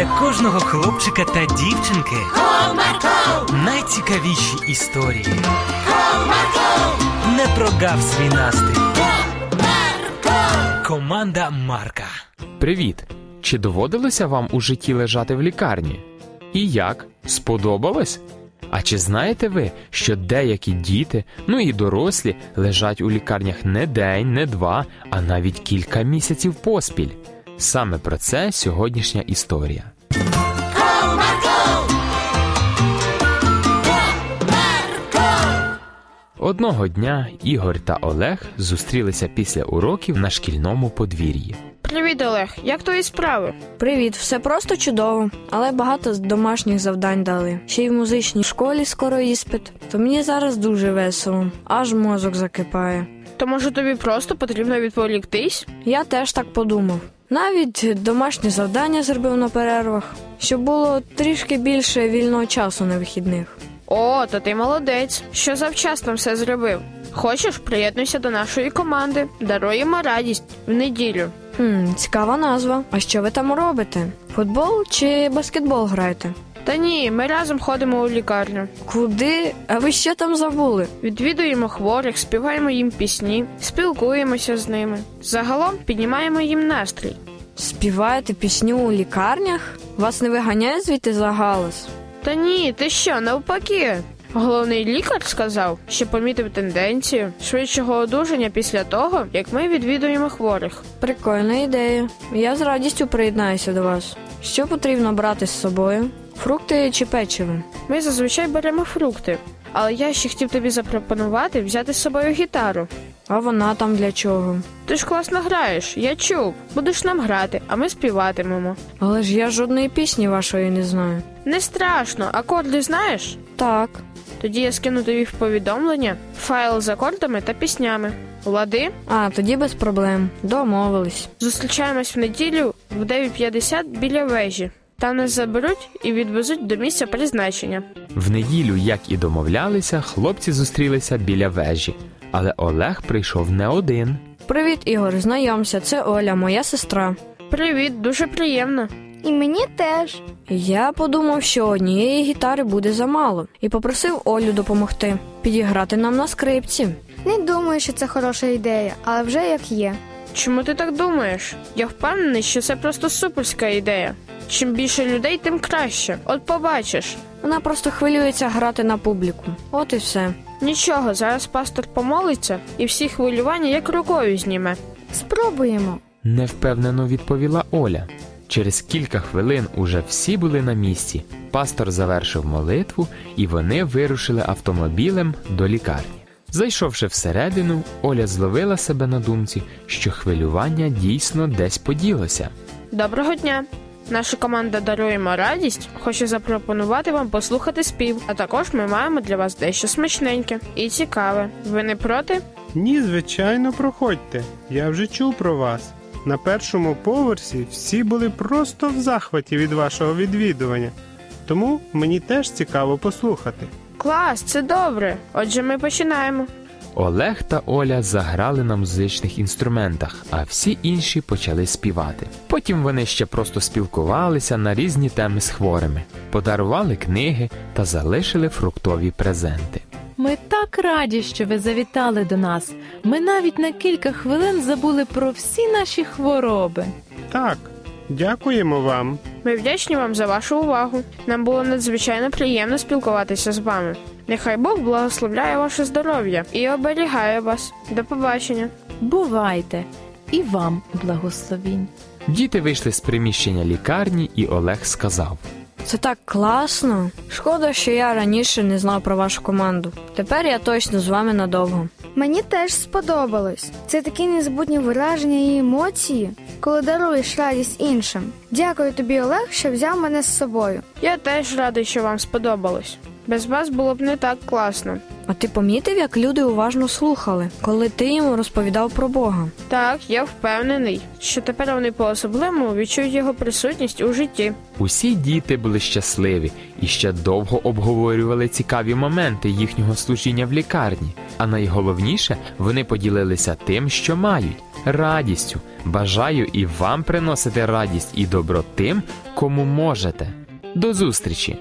для кожного хлопчика та дівчинки Comarco, найцікавіші історії. Comarco, Не прогав свій настрій. Comarco. Команда Марка. Привіт! Чи доводилося вам у житті лежати в лікарні? І як? Сподобалось? А чи знаєте ви, що деякі діти, ну і дорослі, лежать у лікарнях не день, не два, а навіть кілька місяців поспіль? Саме про це сьогоднішня історія. Одного дня Ігор та Олег зустрілися після уроків на шкільному подвір'ї. Привіт, Олег. Як твої справи? Привіт, все просто чудово, але багато домашніх завдань дали. Ще й в музичній школі скоро іспит. То мені зараз дуже весело, аж мозок закипає. То може тобі просто потрібно відволіктись? Я теж так подумав. Навіть домашні завдання зробив на перервах, щоб було трішки більше вільного часу на вихідних. О, то ти молодець. Що завчасно все зробив. Хочеш, приєднуйся до нашої команди. Даруємо радість в неділю. Хм, цікава назва. А що ви там робите? Футбол чи баскетбол граєте? Та ні, ми разом ходимо у лікарню. Куди? А ви що там забули? Відвідуємо хворих, співаємо їм пісні, спілкуємося з ними. Загалом піднімаємо їм настрій. Співаєте пісню у лікарнях? Вас не виганяє звідти за галас? Та ні, ти що, навпаки. Головний лікар сказав, що помітив тенденцію швидшого одужання після того, як ми відвідуємо хворих. Прикольна ідея. Я з радістю приєднаюся до вас. Що потрібно брати з собою? Фрукти чи печиво? Ми зазвичай беремо фрукти, але я ще хотів тобі запропонувати взяти з собою гітару. А вона там для чого? Ти ж класно граєш, я чув. Будеш нам грати, а ми співатимемо. Але ж я жодної пісні вашої не знаю. Не страшно, акорди знаєш? Так, Тоді я скину тобі в повідомлення файл з акордами та піснями. Лади, а тоді без проблем. Домовились. зустрічаємось в неділю в 9.50 біля вежі. Там нас заберуть і відвезуть до місця призначення. В неділю, як і домовлялися, хлопці зустрілися біля вежі, але Олег прийшов не один. Привіт, Ігор, знайомся. Це Оля, моя сестра. Привіт, дуже приємно. І мені теж. Я подумав, що однієї гітари буде замало, і попросив Олю допомогти підіграти нам на скрипці. Не думаю, що це хороша ідея, але вже як є. Чому ти так думаєш? Я впевнений, що це просто суперська ідея. Чим більше людей, тим краще. От побачиш. Вона просто хвилюється грати на публіку. От і все. Нічого, зараз пастор помолиться і всі хвилювання як рукою зніме. Спробуємо. Невпевнено відповіла Оля. Через кілька хвилин уже всі були на місці. Пастор завершив молитву, і вони вирушили автомобілем до лікарні. Зайшовши всередину, Оля зловила себе на думці, що хвилювання дійсно десь поділося. Доброго дня! Наша команда даруємо радість, хоче запропонувати вам послухати спів. А також ми маємо для вас дещо смачненьке і цікаве. Ви не проти? Ні, звичайно, проходьте. Я вже чув про вас. На першому поверсі всі були просто в захваті від вашого відвідування, тому мені теж цікаво послухати. Клас, це добре. Отже, ми починаємо. Олег та Оля заграли на музичних інструментах, а всі інші почали співати. Потім вони ще просто спілкувалися на різні теми з хворими, подарували книги та залишили фруктові презенти. Ми так раді, що ви завітали до нас. Ми навіть на кілька хвилин забули про всі наші хвороби. Так, дякуємо вам. Ми вдячні вам за вашу увагу. Нам було надзвичайно приємно спілкуватися з вами. Нехай Бог благословляє ваше здоров'я і оберігає вас. До побачення. Бувайте і вам благословінь. Діти вийшли з приміщення лікарні, і Олег сказав: Це так класно. Шкода, що я раніше не знав про вашу команду. Тепер я точно з вами надовго. Мені теж сподобалось. Це такі незабутні враження і емоції, коли даруєш радість іншим. Дякую тобі, Олег, що взяв мене з собою. Я теж радий, що вам сподобалось. Без вас було б не так класно. А ти помітив, як люди уважно слухали, коли ти йому розповідав про Бога? Так, я впевнений, що тепер вони по-особливому відчують його присутність у житті. Усі діти були щасливі і ще довго обговорювали цікаві моменти їхнього служіння в лікарні. А найголовніше, вони поділилися тим, що мають радістю. Бажаю і вам приносити радість і добро тим, кому можете. До зустрічі!